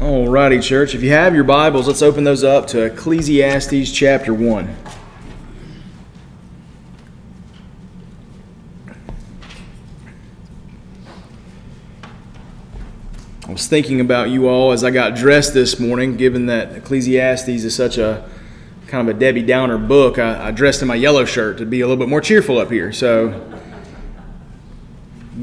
Alrighty, church. If you have your Bibles, let's open those up to Ecclesiastes chapter 1. I was thinking about you all as I got dressed this morning, given that Ecclesiastes is such a kind of a Debbie Downer book. I, I dressed in my yellow shirt to be a little bit more cheerful up here. So,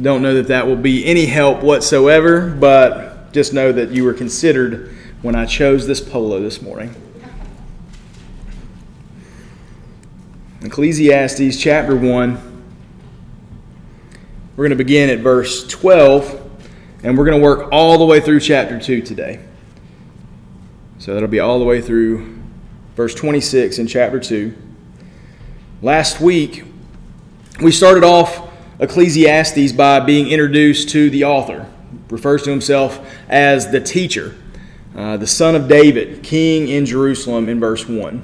don't know that that will be any help whatsoever, but just know that you were considered when I chose this polo this morning. Ecclesiastes chapter 1. We're going to begin at verse 12, and we're going to work all the way through chapter 2 today. So that'll be all the way through verse 26 in chapter 2. Last week, we started off Ecclesiastes by being introduced to the author refers to himself as the teacher, uh, the son of David, king in Jerusalem in verse 1.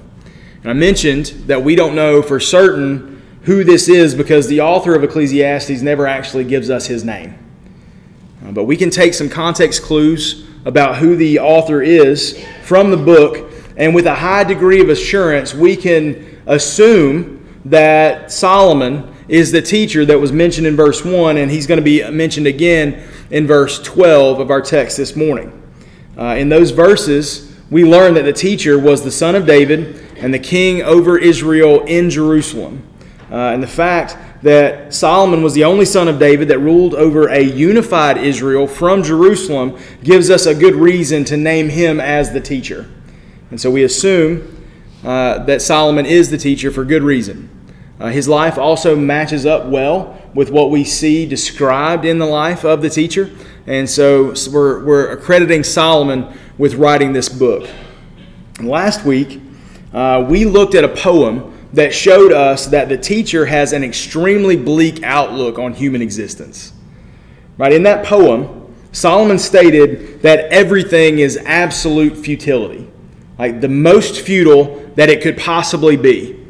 And I mentioned that we don't know for certain who this is because the author of Ecclesiastes never actually gives us his name. Uh, but we can take some context clues about who the author is from the book, and with a high degree of assurance, we can assume that Solomon is the teacher that was mentioned in verse 1, and he's going to be mentioned again in verse 12 of our text this morning. Uh, in those verses, we learn that the teacher was the son of David and the king over Israel in Jerusalem. Uh, and the fact that Solomon was the only son of David that ruled over a unified Israel from Jerusalem gives us a good reason to name him as the teacher. And so we assume uh, that Solomon is the teacher for good reason. Uh, his life also matches up well with what we see described in the life of the teacher. And so we're, we're accrediting Solomon with writing this book. last week, uh, we looked at a poem that showed us that the teacher has an extremely bleak outlook on human existence. Right? In that poem, Solomon stated that everything is absolute futility, like the most futile that it could possibly be.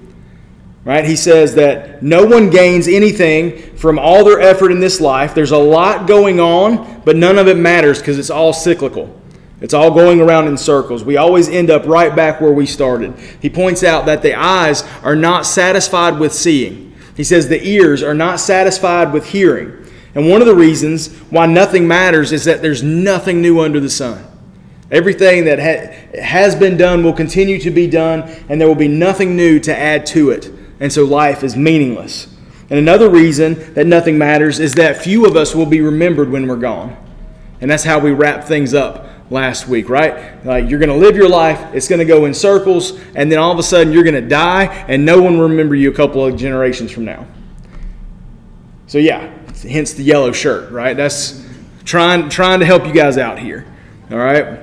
Right? He says that no one gains anything from all their effort in this life. There's a lot going on, but none of it matters because it's all cyclical. It's all going around in circles. We always end up right back where we started. He points out that the eyes are not satisfied with seeing. He says the ears are not satisfied with hearing. And one of the reasons why nothing matters is that there's nothing new under the sun. Everything that ha- has been done will continue to be done, and there will be nothing new to add to it and so life is meaningless. And another reason that nothing matters is that few of us will be remembered when we're gone. And that's how we wrap things up last week, right? Like you're going to live your life, it's going to go in circles, and then all of a sudden you're going to die, and no one will remember you a couple of generations from now. So, yeah, hence the yellow shirt, right? That's trying, trying to help you guys out here, all right?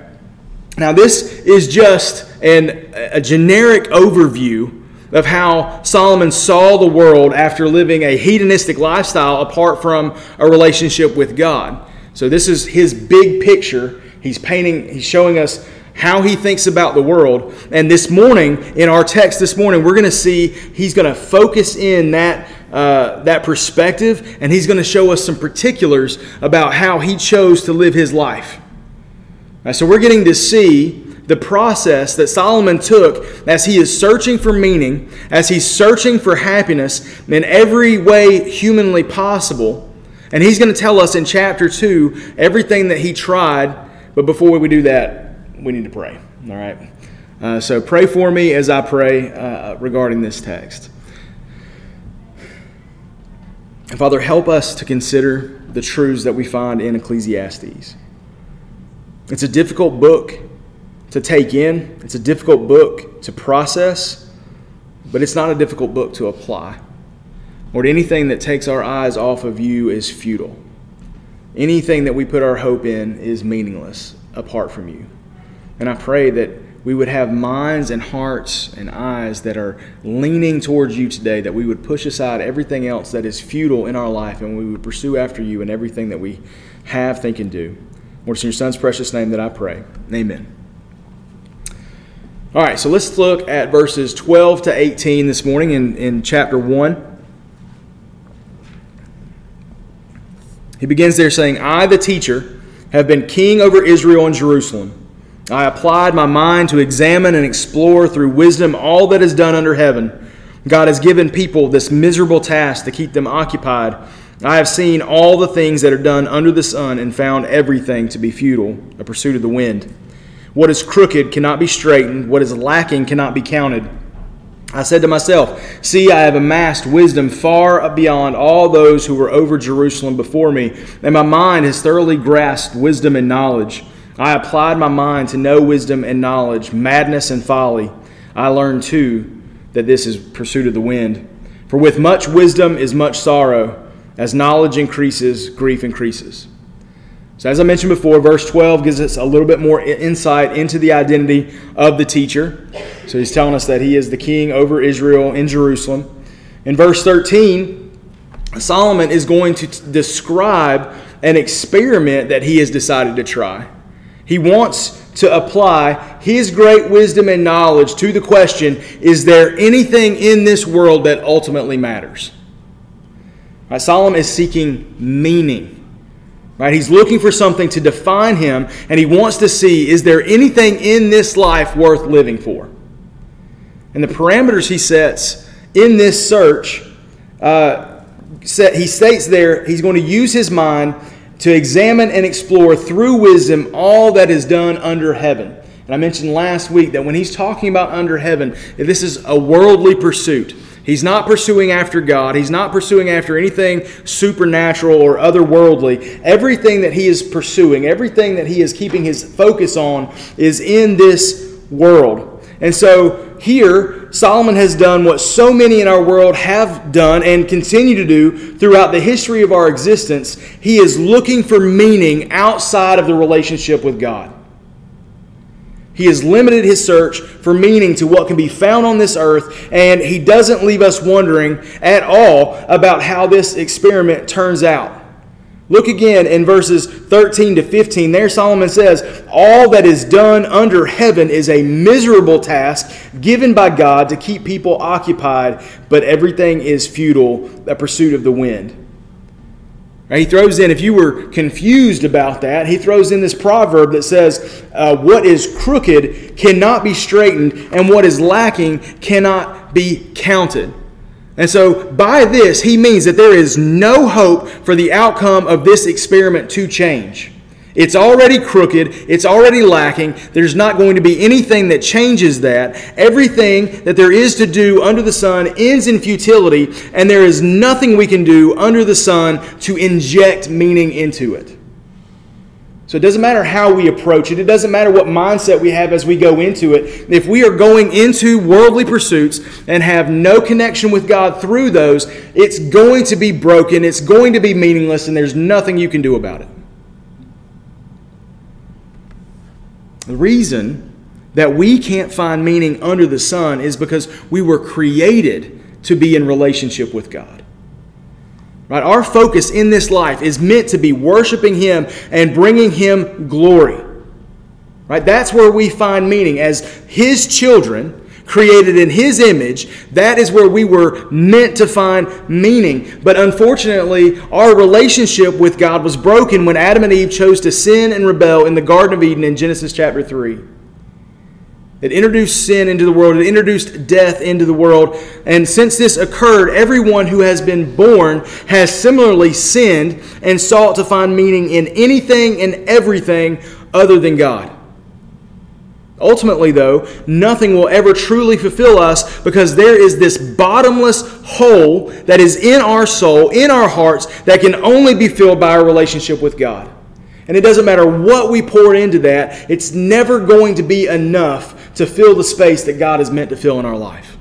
Now, this is just an, a generic overview of how Solomon saw the world after living a hedonistic lifestyle apart from a relationship with God. So this is his big picture. He's painting, he's showing us how he thinks about the world. And this morning, in our text this morning, we're going to see he's going to focus in that, uh, that perspective and he's going to show us some particulars about how he chose to live his life. Right, so we're getting to see the process that Solomon took as he is searching for meaning, as he's searching for happiness in every way humanly possible. And he's going to tell us in chapter 2 everything that he tried. But before we do that, we need to pray. All right? Uh, so pray for me as I pray uh, regarding this text. Father, help us to consider the truths that we find in Ecclesiastes. It's a difficult book to take in, it's a difficult book to process, but it's not a difficult book to apply. Lord, anything that takes our eyes off of you is futile. Anything that we put our hope in is meaningless apart from you. And I pray that we would have minds and hearts and eyes that are leaning towards you today, that we would push aside everything else that is futile in our life and we would pursue after you in everything that we have, think, and do. Lord, it's in your Son's precious name that I pray. Amen. All right, so let's look at verses 12 to 18 this morning in, in chapter 1. He begins there saying, I, the teacher, have been king over Israel and Jerusalem. I applied my mind to examine and explore through wisdom all that is done under heaven. God has given people this miserable task to keep them occupied. I have seen all the things that are done under the sun and found everything to be futile, a pursuit of the wind. What is crooked cannot be straightened, what is lacking cannot be counted. I said to myself, See, I have amassed wisdom far beyond all those who were over Jerusalem before me, and my mind has thoroughly grasped wisdom and knowledge. I applied my mind to know wisdom and knowledge, madness and folly. I learned too that this is pursuit of the wind. For with much wisdom is much sorrow. As knowledge increases, grief increases. So, as I mentioned before, verse 12 gives us a little bit more insight into the identity of the teacher. So, he's telling us that he is the king over Israel in Jerusalem. In verse 13, Solomon is going to t- describe an experiment that he has decided to try. He wants to apply his great wisdom and knowledge to the question is there anything in this world that ultimately matters? Right, Solomon is seeking meaning. Right? He's looking for something to define him, and he wants to see is there anything in this life worth living for? And the parameters he sets in this search, uh, set, he states there he's going to use his mind to examine and explore through wisdom all that is done under heaven. And I mentioned last week that when he's talking about under heaven, this is a worldly pursuit. He's not pursuing after God. He's not pursuing after anything supernatural or otherworldly. Everything that he is pursuing, everything that he is keeping his focus on, is in this world. And so here, Solomon has done what so many in our world have done and continue to do throughout the history of our existence. He is looking for meaning outside of the relationship with God. He has limited his search for meaning to what can be found on this earth, and he doesn't leave us wondering at all about how this experiment turns out. Look again in verses 13 to 15. There, Solomon says, All that is done under heaven is a miserable task given by God to keep people occupied, but everything is futile, a pursuit of the wind. He throws in, if you were confused about that, he throws in this proverb that says, uh, What is crooked cannot be straightened, and what is lacking cannot be counted. And so, by this, he means that there is no hope for the outcome of this experiment to change. It's already crooked. It's already lacking. There's not going to be anything that changes that. Everything that there is to do under the sun ends in futility, and there is nothing we can do under the sun to inject meaning into it. So it doesn't matter how we approach it, it doesn't matter what mindset we have as we go into it. If we are going into worldly pursuits and have no connection with God through those, it's going to be broken, it's going to be meaningless, and there's nothing you can do about it. The reason that we can't find meaning under the sun is because we were created to be in relationship with God. Right? Our focus in this life is meant to be worshiping Him and bringing Him glory. Right? That's where we find meaning as His children created in His image, that is where we were meant to find meaning. But unfortunately, our relationship with God was broken when Adam and Eve chose to sin and rebel in the Garden of Eden in Genesis chapter 3. It introduced sin into the world. It introduced death into the world. And since this occurred, everyone who has been born has similarly sinned and sought to find meaning in anything and everything other than God. Ultimately, though, nothing will ever truly fulfill us because there is this bottomless hole that is in our soul, in our hearts, that can only be filled by our relationship with God. And it doesn't matter what we pour into that, it's never going to be enough to fill the space that God is meant to fill in our life.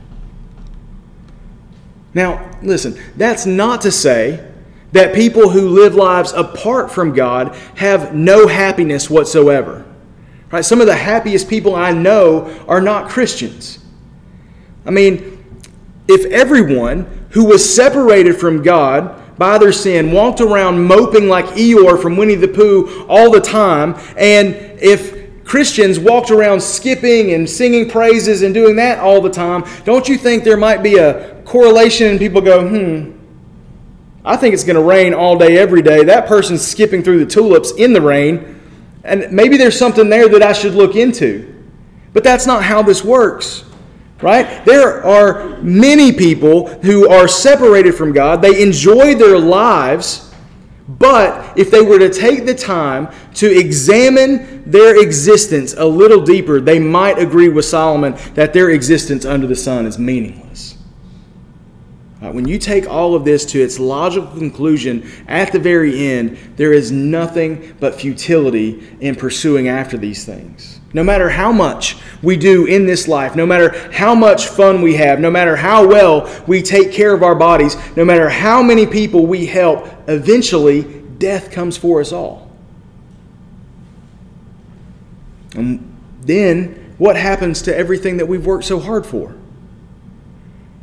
Now, listen, that's not to say that people who live lives apart from God have no happiness whatsoever. Right? Some of the happiest people I know are not Christians. I mean, if everyone who was separated from God by their sin walked around moping like Eeyore from Winnie the Pooh all the time, and if Christians walked around skipping and singing praises and doing that all the time, don't you think there might be a correlation and people go, hmm, I think it's going to rain all day, every day. That person's skipping through the tulips in the rain And maybe there's something there that I should look into. But that's not how this works. Right? There are many people who are separated from God. They enjoy their lives but if they were to take the time to examine their existence a little deeper, they might agree with Solomon that their existence under the sun is meaningless. Right, when you take all of this to its logical conclusion at the very end, there is nothing but futility in pursuing after these things. No matter how much we do in this life, no matter how much fun we have, no matter how well we take care of our bodies, no matter how many people we help, eventually death comes for us all. And then what happens to everything that we've worked so hard for?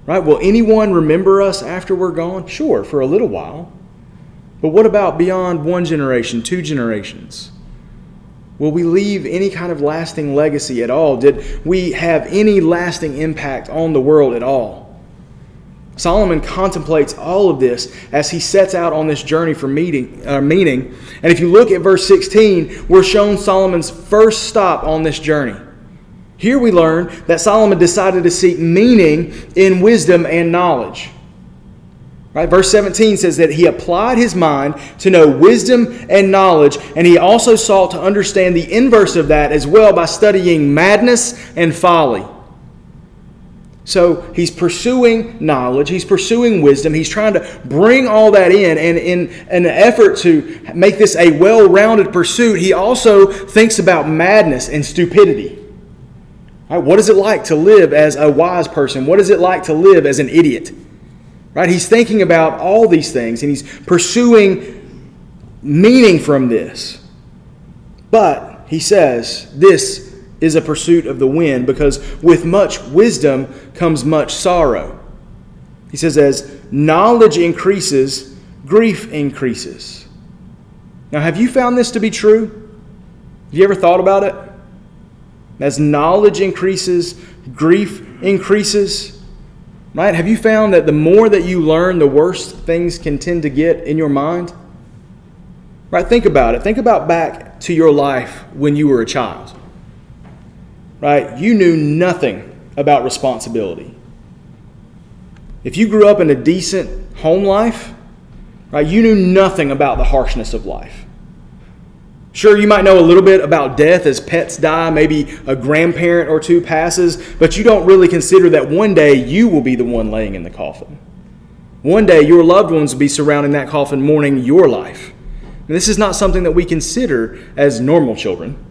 Right? Will anyone remember us after we're gone? Sure, for a little while. But what about beyond one generation, two generations? Will we leave any kind of lasting legacy at all? Did we have any lasting impact on the world at all? Solomon contemplates all of this as he sets out on this journey for meeting, uh, meaning. And if you look at verse 16, we're shown Solomon's first stop on this journey. Here we learn that Solomon decided to seek meaning in wisdom and knowledge. Right? Verse 17 says that he applied his mind to know wisdom and knowledge, and he also sought to understand the inverse of that as well by studying madness and folly. So he's pursuing knowledge, he's pursuing wisdom, he's trying to bring all that in, and in an effort to make this a well rounded pursuit, he also thinks about madness and stupidity. Right? What is it like to live as a wise person? What is it like to live as an idiot? Right? He's thinking about all these things and he's pursuing meaning from this. But he says this is a pursuit of the wind because with much wisdom comes much sorrow. He says, as knowledge increases, grief increases. Now, have you found this to be true? Have you ever thought about it? As knowledge increases, grief increases. Right? Have you found that the more that you learn, the worse things can tend to get in your mind? Right? Think about it. Think about back to your life when you were a child. Right? You knew nothing about responsibility. If you grew up in a decent home life, right, you knew nothing about the harshness of life. Sure, you might know a little bit about death as pets die, maybe a grandparent or two passes, but you don't really consider that one day you will be the one laying in the coffin. One day your loved ones will be surrounding that coffin mourning your life. And this is not something that we consider as normal children.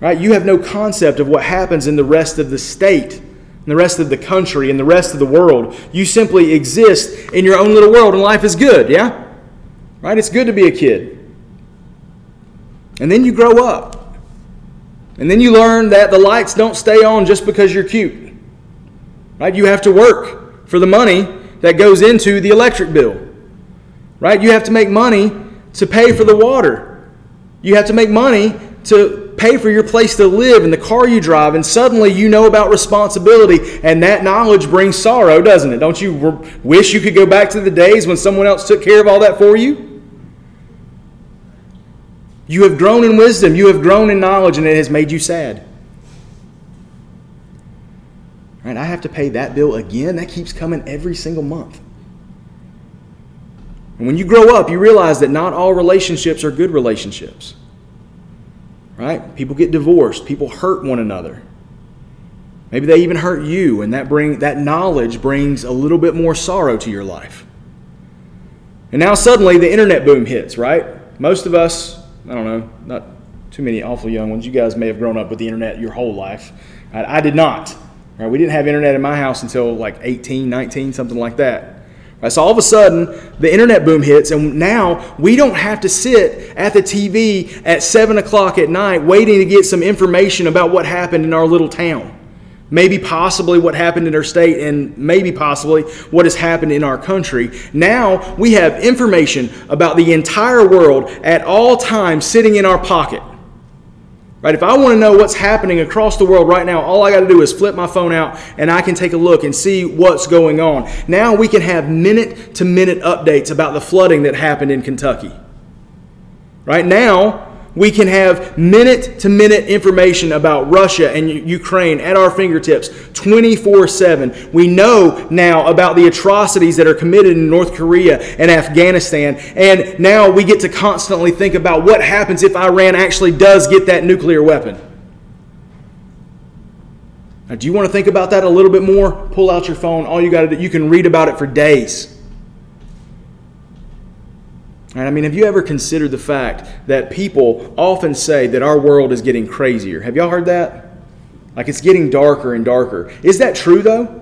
Right? You have no concept of what happens in the rest of the state, in the rest of the country, in the rest of the world. You simply exist in your own little world and life is good, yeah? Right? It's good to be a kid. And then you grow up. And then you learn that the lights don't stay on just because you're cute. Right? You have to work for the money that goes into the electric bill. Right? You have to make money to pay for the water. You have to make money to pay for your place to live and the car you drive, and suddenly you know about responsibility, and that knowledge brings sorrow, doesn't it? Don't you wish you could go back to the days when someone else took care of all that for you? You have grown in wisdom, you have grown in knowledge, and it has made you sad. Right? I have to pay that bill again. That keeps coming every single month. And when you grow up, you realize that not all relationships are good relationships. Right? People get divorced, people hurt one another. Maybe they even hurt you, and that bring that knowledge brings a little bit more sorrow to your life. And now suddenly the internet boom hits, right? Most of us I don't know, not too many awful young ones. You guys may have grown up with the internet your whole life. I did not. Right? We didn't have internet in my house until like 18, 19, something like that. Right? So all of a sudden, the internet boom hits, and now we don't have to sit at the TV at 7 o'clock at night waiting to get some information about what happened in our little town maybe possibly what happened in our state, and maybe possibly what has happened in our country. Now we have information about the entire world at all times sitting in our pocket. Right? If I want to know what's happening across the world right now, all I got to do is flip my phone out and I can take a look and see what's going on. Now we can have minute to minute updates about the flooding that happened in Kentucky. Right now, We can have minute to minute information about Russia and Ukraine at our fingertips 24 7. We know now about the atrocities that are committed in North Korea and Afghanistan. And now we get to constantly think about what happens if Iran actually does get that nuclear weapon. Now, do you want to think about that a little bit more? Pull out your phone. All you got to do, you can read about it for days. And I mean, have you ever considered the fact that people often say that our world is getting crazier? Have y'all heard that? Like it's getting darker and darker. Is that true though?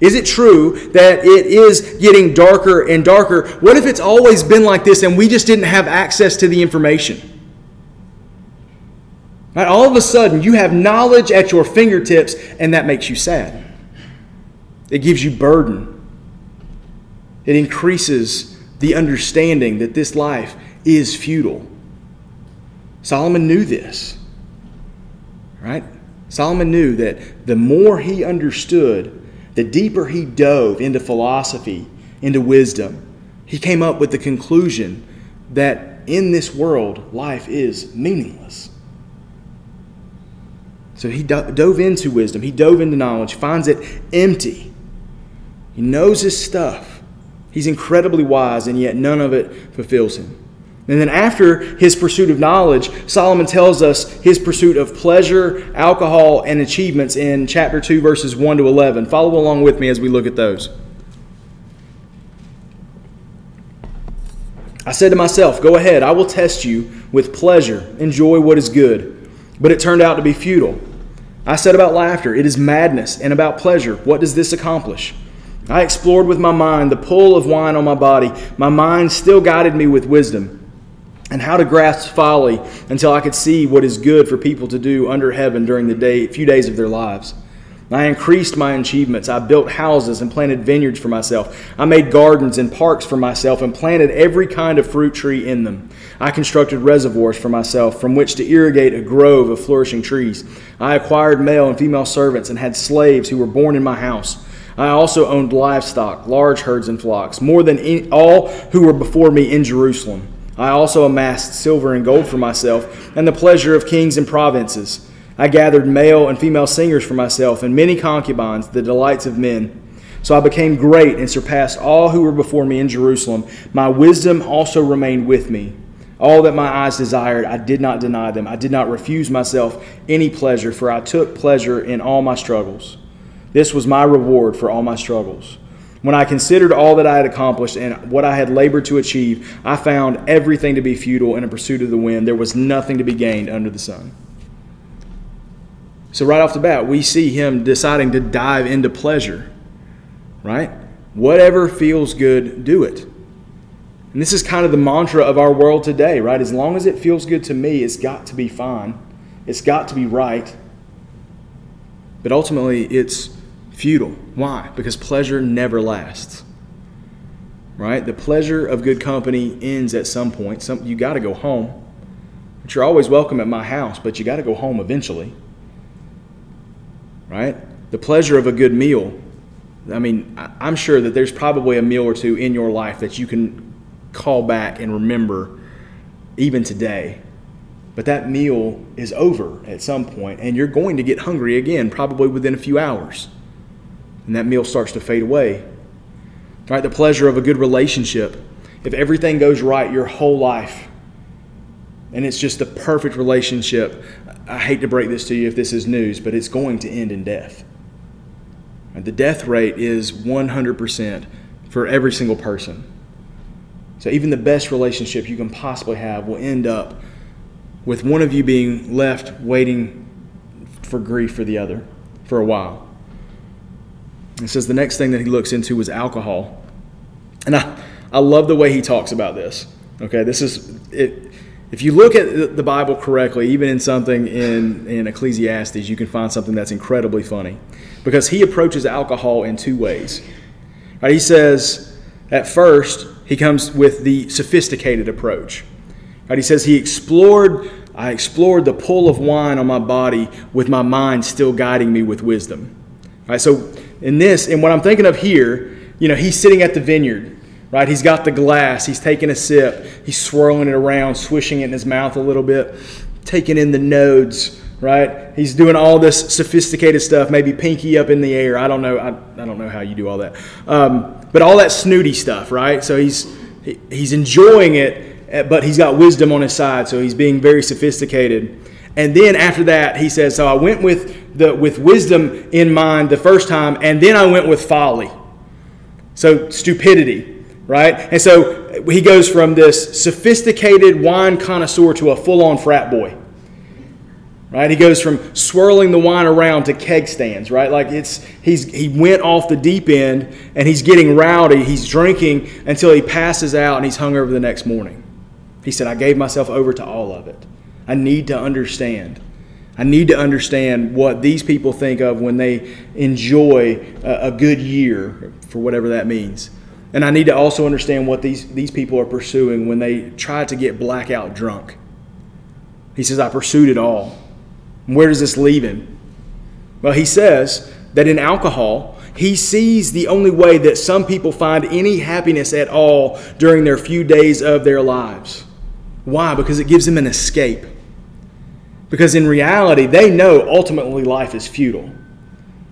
Is it true that it is getting darker and darker? What if it's always been like this and we just didn't have access to the information? Right? All of a sudden, you have knowledge at your fingertips, and that makes you sad. It gives you burden. It increases the understanding that this life is futile. Solomon knew this. Right? Solomon knew that the more he understood, the deeper he dove into philosophy, into wisdom, he came up with the conclusion that in this world, life is meaningless. So he dove into wisdom, he dove into knowledge, finds it empty. He knows his stuff. He's incredibly wise, and yet none of it fulfills him. And then, after his pursuit of knowledge, Solomon tells us his pursuit of pleasure, alcohol, and achievements in chapter 2, verses 1 to 11. Follow along with me as we look at those. I said to myself, Go ahead, I will test you with pleasure. Enjoy what is good. But it turned out to be futile. I said about laughter, It is madness, and about pleasure, what does this accomplish? I explored with my mind the pull of wine on my body. My mind still guided me with wisdom and how to grasp folly until I could see what is good for people to do under heaven during the day, few days of their lives. I increased my achievements. I built houses and planted vineyards for myself. I made gardens and parks for myself and planted every kind of fruit tree in them. I constructed reservoirs for myself from which to irrigate a grove of flourishing trees. I acquired male and female servants and had slaves who were born in my house. I also owned livestock, large herds and flocks, more than any, all who were before me in Jerusalem. I also amassed silver and gold for myself, and the pleasure of kings and provinces. I gathered male and female singers for myself, and many concubines, the delights of men. So I became great and surpassed all who were before me in Jerusalem. My wisdom also remained with me. All that my eyes desired, I did not deny them. I did not refuse myself any pleasure, for I took pleasure in all my struggles. This was my reward for all my struggles. When I considered all that I had accomplished and what I had labored to achieve, I found everything to be futile in a pursuit of the wind. There was nothing to be gained under the sun. So, right off the bat, we see him deciding to dive into pleasure, right? Whatever feels good, do it. And this is kind of the mantra of our world today, right? As long as it feels good to me, it's got to be fine, it's got to be right. But ultimately, it's futile. Why? Because pleasure never lasts. Right? The pleasure of good company ends at some point. Some, you got to go home. But you're always welcome at my house, but you got to go home eventually. Right? The pleasure of a good meal. I mean, I'm sure that there's probably a meal or two in your life that you can call back and remember even today but that meal is over at some point, and you're going to get hungry again, probably within a few hours. And that meal starts to fade away. Right? The pleasure of a good relationship. If everything goes right your whole life, and it's just the perfect relationship, I hate to break this to you if this is news, but it's going to end in death. And The death rate is 100% for every single person. So even the best relationship you can possibly have will end up with one of you being left waiting for grief for the other for a while. It says the next thing that he looks into was alcohol. And I, I love the way he talks about this. Okay, this is it. If you look at the Bible correctly, even in something in, in Ecclesiastes, you can find something that's incredibly funny. Because he approaches alcohol in two ways. Right, he says, at first, he comes with the sophisticated approach. Right, he says he explored I explored the pull of wine on my body with my mind still guiding me with wisdom. Right, so in this, and what I'm thinking of here, you know, he's sitting at the vineyard, right? He's got the glass, he's taking a sip, he's swirling it around, swishing it in his mouth a little bit, taking in the nodes, right? He's doing all this sophisticated stuff, maybe pinky up in the air. I don't know. I, I don't know how you do all that. Um, but all that snooty stuff, right? So he's, he, he's enjoying it, eh, but he's got wisdom on his side, so he's being very sophisticated. And then after that, he says, So I went with, the, with wisdom in mind the first time, and then I went with folly. So stupidity, right? And so he goes from this sophisticated wine connoisseur to a full on frat boy. Right? He goes from swirling the wine around to keg stands, right? Like it's he's he went off the deep end and he's getting rowdy, he's drinking until he passes out and he's hungover the next morning. He said, I gave myself over to all of it. I need to understand. I need to understand what these people think of when they enjoy a, a good year, for whatever that means. And I need to also understand what these, these people are pursuing when they try to get blackout drunk. He says, I pursued it all. where does this leave him? Well, he says that in alcohol, he sees the only way that some people find any happiness at all during their few days of their lives. Why? Because it gives them an escape. Because in reality, they know ultimately life is futile.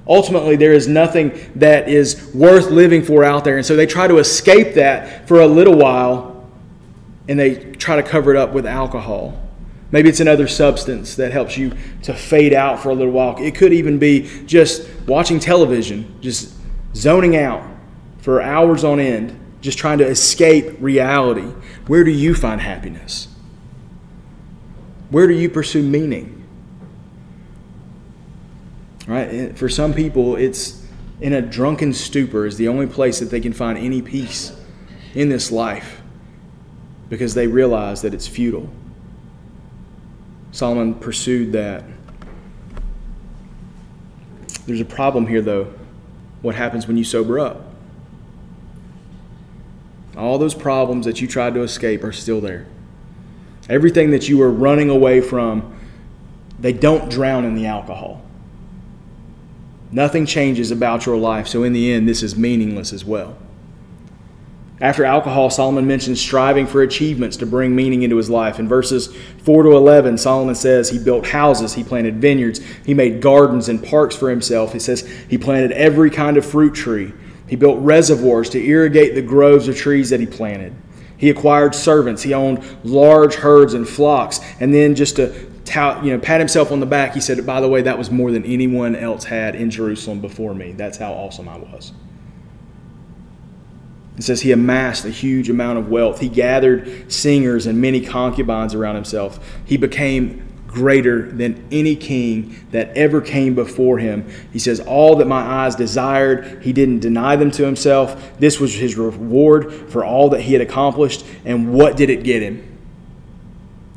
Ultimately, there is nothing that is worth living for out there. And so they try to escape that for a little while and they try to cover it up with alcohol. Maybe it's another substance that helps you to fade out for a little while. It could even be just watching television, just zoning out for hours on end, just trying to escape reality. Where do you find happiness? Where do you pursue meaning? Right? For some people, it's in a drunken stupor is the only place that they can find any peace in this life because they realize that it's futile. Solomon pursued that. There's a problem here, though. What happens when you sober up? All those problems that you tried to escape are still there. Everything that you were running away from, they don't drown in the alcohol. Nothing changes about your life, so in the end, this is meaningless as well. After alcohol, Solomon mentions striving for achievements to bring meaning into his life. In verses 4 to 11, Solomon says he built houses, he planted vineyards, he made gardens and parks for himself. He says he planted every kind of fruit tree. He built reservoirs to irrigate the groves of trees that he planted. He acquired servants. He owned large herds and flocks. And then just to tout, you know, pat himself on the back, he said, by the way, that was more than anyone else had in Jerusalem before me. That's how awesome I was. It says he amassed a huge amount of wealth. He gathered singers and many concubines around himself. He became greater than any king that ever came before him. He says, All that my eyes desired, he didn't deny them to himself. This was his reward for all that he had accomplished. And what did it get him?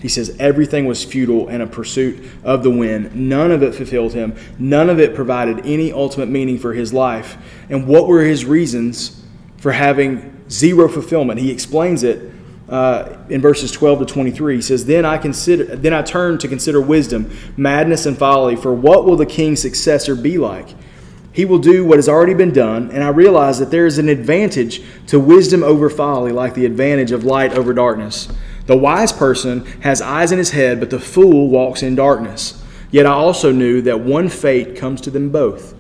He says everything was futile and a pursuit of the wind. None of it fulfilled him. None of it provided any ultimate meaning for his life. And what were his reasons for having zero fulfillment? He explains it uh, in verses 12 to 23 he says then i consider then i turn to consider wisdom madness and folly for what will the king's successor be like he will do what has already been done and i realize that there is an advantage to wisdom over folly like the advantage of light over darkness the wise person has eyes in his head but the fool walks in darkness yet i also knew that one fate comes to them both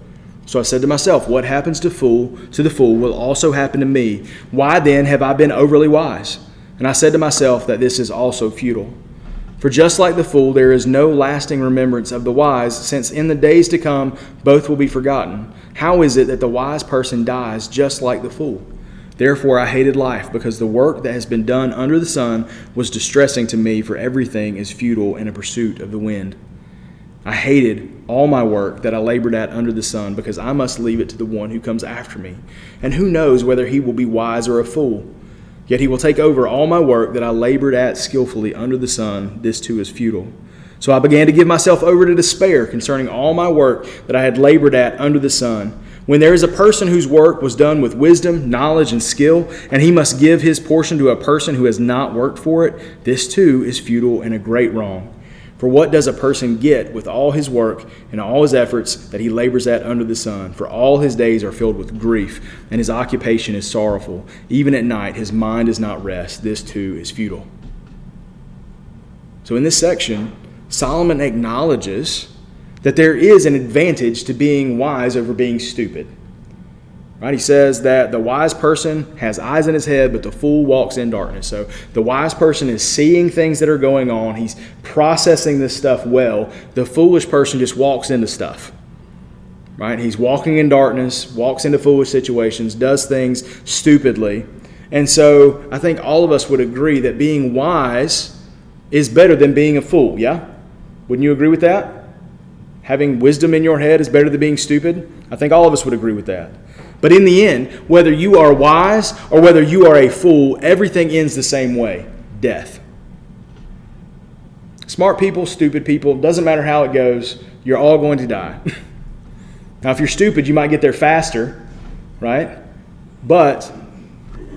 so I said to myself, What happens to fool to the fool will also happen to me. Why then have I been overly wise? And I said to myself that this is also futile. For just like the fool, there is no lasting remembrance of the wise, since in the days to come both will be forgotten. How is it that the wise person dies just like the fool? Therefore, I hated life, because the work that has been done under the sun was distressing to me, for everything is futile in a pursuit of the wind. I hated all my work that I labored at under the sun, because I must leave it to the one who comes after me. And who knows whether he will be wise or a fool? Yet he will take over all my work that I labored at skillfully under the sun. This too is futile. So I began to give myself over to despair concerning all my work that I had labored at under the sun. When there is a person whose work was done with wisdom, knowledge, and skill, and he must give his portion to a person who has not worked for it, this too is futile and a great wrong. For what does a person get with all his work and all his efforts that he labors at under the sun? For all his days are filled with grief, and his occupation is sorrowful. Even at night, his mind does not rest. This too is futile. So, in this section, Solomon acknowledges that there is an advantage to being wise over being stupid. Right? He says that the wise person has eyes in his head, but the fool walks in darkness. So the wise person is seeing things that are going on. He's processing this stuff well. The foolish person just walks into stuff. Right? He's walking in darkness, walks into foolish situations, does things stupidly. And so I think all of us would agree that being wise is better than being a fool, yeah? Wouldn't you agree with that? Having wisdom in your head is better than being stupid? I think all of us would agree with that. But in the end, whether you are wise or whether you are a fool, everything ends the same way death. Smart people, stupid people, doesn't matter how it goes, you're all going to die. now, if you're stupid, you might get there faster, right? But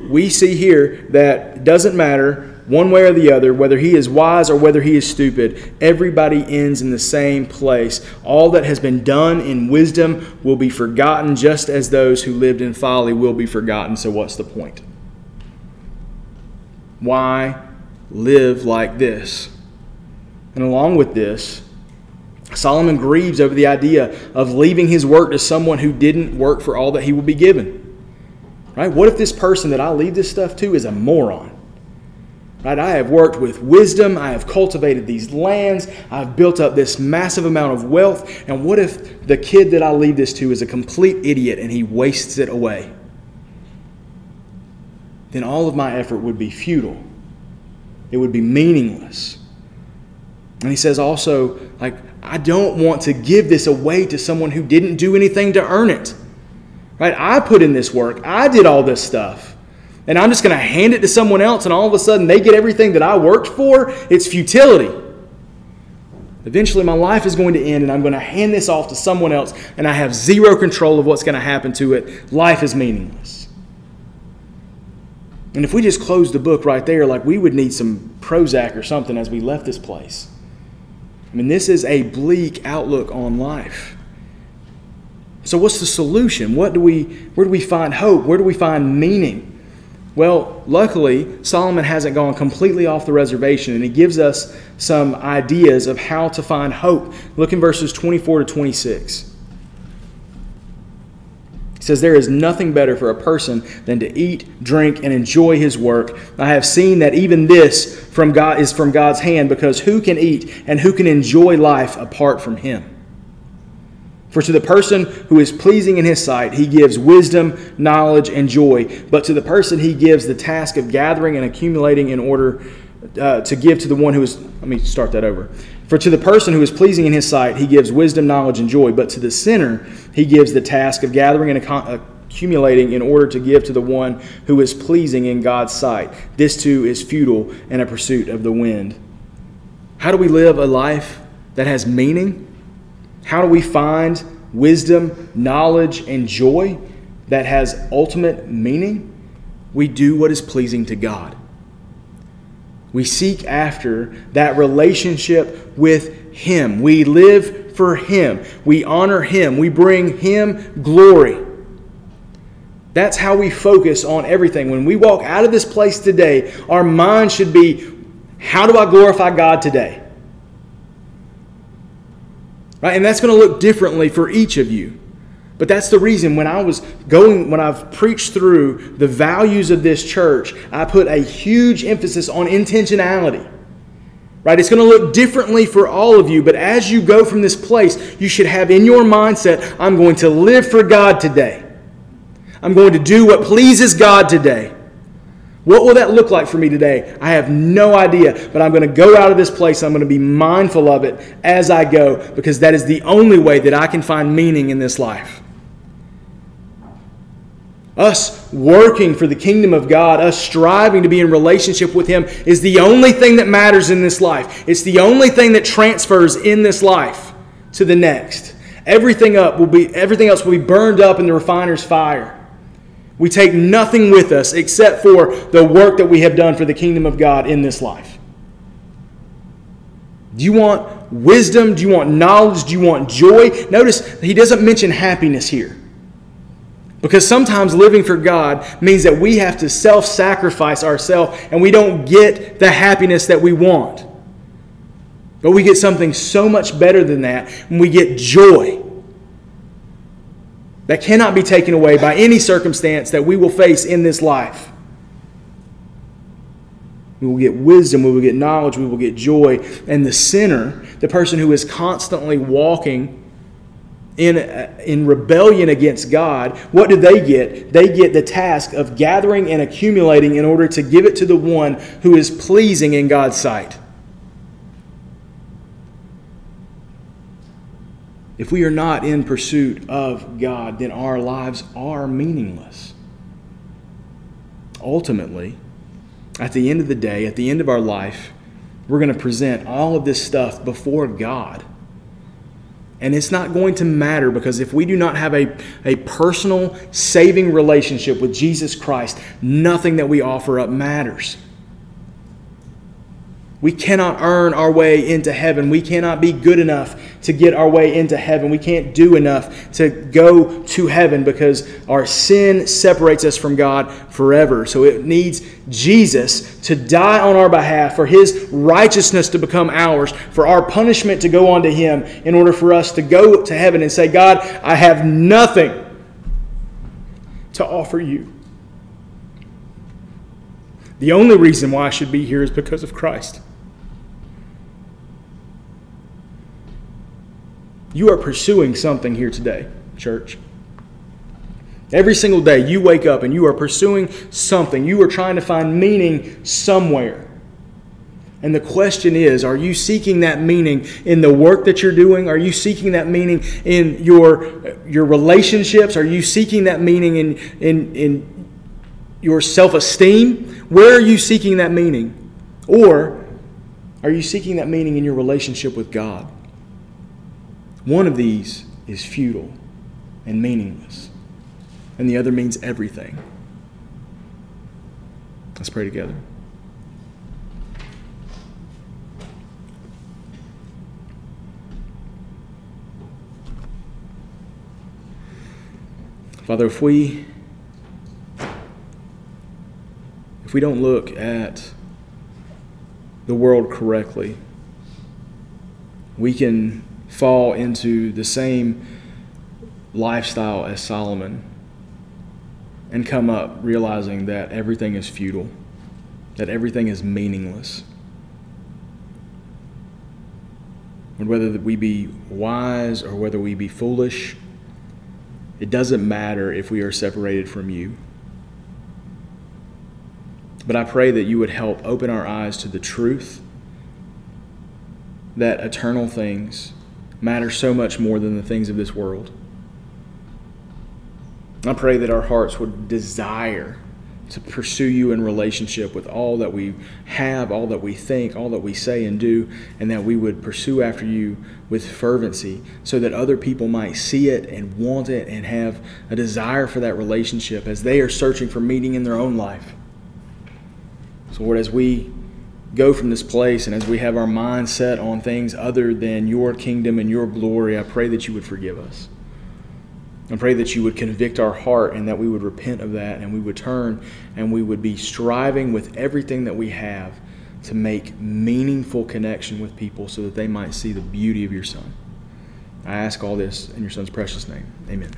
we see here that it doesn't matter one way or the other, whether he is wise or whether he is stupid, everybody ends in the same place. All that has been done in wisdom will be forgotten, just as those who lived in folly will be forgotten. So, what's the point? Why live like this? And along with this, Solomon grieves over the idea of leaving his work to someone who didn't work for all that he will be given. Right? What if this person that I leave this stuff to is a moron? Right? I have worked with wisdom. I have cultivated these lands. I've built up this massive amount of wealth. And what if the kid that I leave this to is a complete idiot and he wastes it away? Then all of my effort would be futile. It would be meaningless. And he says also, like, I don't want to give this away to someone who didn't do anything to earn it. Right? I put in this work. I did all this stuff and I'm just going to hand it to someone else, and all of a sudden they get everything that I worked for, it's futility. Eventually, my life is going to end, and I'm going to hand this off to someone else, and I have zero control of what's going to happen to it. Life is meaningless. And if we just close the book right there, like we would need some Prozac or something as we left this place. I mean, this is a bleak outlook on life. So, what's the solution? What do we, where do we find hope? Where do we find meaning? Well, luckily, Solomon hasn't gone completely off the reservation, and he gives us some ideas of how to find hope. Look in verses 24 to 26. He says, There is nothing better for a person than to eat, drink, and enjoy his work. I have seen that even this from God is from God's hand, because who can eat and who can enjoy life apart from him? For to the person who is pleasing in his sight, he gives wisdom, knowledge, and joy. But to the person he gives the task of gathering and accumulating in order uh, to give to the one who is. Let me start that over. For to the person who is pleasing in his sight, he gives wisdom, knowledge, and joy. But to the sinner, he gives the task of gathering and accumulating in order to give to the one who is pleasing in God's sight. This too is futile and a pursuit of the wind. How do we live a life that has meaning? How do we find wisdom, knowledge, and joy that has ultimate meaning? We do what is pleasing to God. We seek after that relationship with Him. We live for Him. We honor Him. We bring Him glory. That's how we focus on everything. When we walk out of this place today, our mind should be how do I glorify God today? Right? And that's going to look differently for each of you. But that's the reason when I was going, when I've preached through the values of this church, I put a huge emphasis on intentionality. Right? It's going to look differently for all of you, but as you go from this place, you should have in your mindset, I'm going to live for God today. I'm going to do what pleases God today. What will that look like for me today? I have no idea, but I'm going to go out of this place. I'm going to be mindful of it as I go because that is the only way that I can find meaning in this life. Us working for the kingdom of God, us striving to be in relationship with Him, is the only thing that matters in this life. It's the only thing that transfers in this life to the next. Everything up will be everything else will be burned up in the refiner's fire. We take nothing with us except for the work that we have done for the kingdom of God in this life. Do you want wisdom? Do you want knowledge? Do you want joy? Notice he doesn't mention happiness here. Because sometimes living for God means that we have to self sacrifice ourselves and we don't get the happiness that we want. But we get something so much better than that and we get joy that cannot be taken away by any circumstance that we will face in this life. We will get wisdom, we will get knowledge, we will get joy. And the sinner, the person who is constantly walking in, in rebellion against God, what do they get? They get the task of gathering and accumulating in order to give it to the one who is pleasing in God's sight. If we are not in pursuit of God, then our lives are meaningless. Ultimately, at the end of the day, at the end of our life, we're going to present all of this stuff before God. And it's not going to matter because if we do not have a, a personal saving relationship with Jesus Christ, nothing that we offer up matters. We cannot earn our way into heaven. We cannot be good enough to get our way into heaven. We can't do enough to go to heaven because our sin separates us from God forever. So it needs Jesus to die on our behalf, for his righteousness to become ours, for our punishment to go on to him, in order for us to go to heaven and say, God, I have nothing to offer you. The only reason why I should be here is because of Christ. You are pursuing something here today, church. Every single day you wake up and you are pursuing something. You are trying to find meaning somewhere. And the question is are you seeking that meaning in the work that you're doing? Are you seeking that meaning in your, your relationships? Are you seeking that meaning in, in, in your self esteem? Where are you seeking that meaning? Or are you seeking that meaning in your relationship with God? One of these is futile and meaningless, and the other means everything. Let's pray together. Father, if we if we don't look at the world correctly, we can fall into the same lifestyle as Solomon and come up realizing that everything is futile, that everything is meaningless. And whether we be wise or whether we be foolish, it doesn't matter if we are separated from you. But I pray that you would help open our eyes to the truth that eternal things matter so much more than the things of this world. I pray that our hearts would desire to pursue you in relationship with all that we have, all that we think, all that we say and do, and that we would pursue after you with fervency so that other people might see it and want it and have a desire for that relationship as they are searching for meaning in their own life. So, Lord, as we go from this place and as we have our mind set on things other than your kingdom and your glory, I pray that you would forgive us. I pray that you would convict our heart and that we would repent of that and we would turn and we would be striving with everything that we have to make meaningful connection with people so that they might see the beauty of your Son. I ask all this in your Son's precious name. Amen.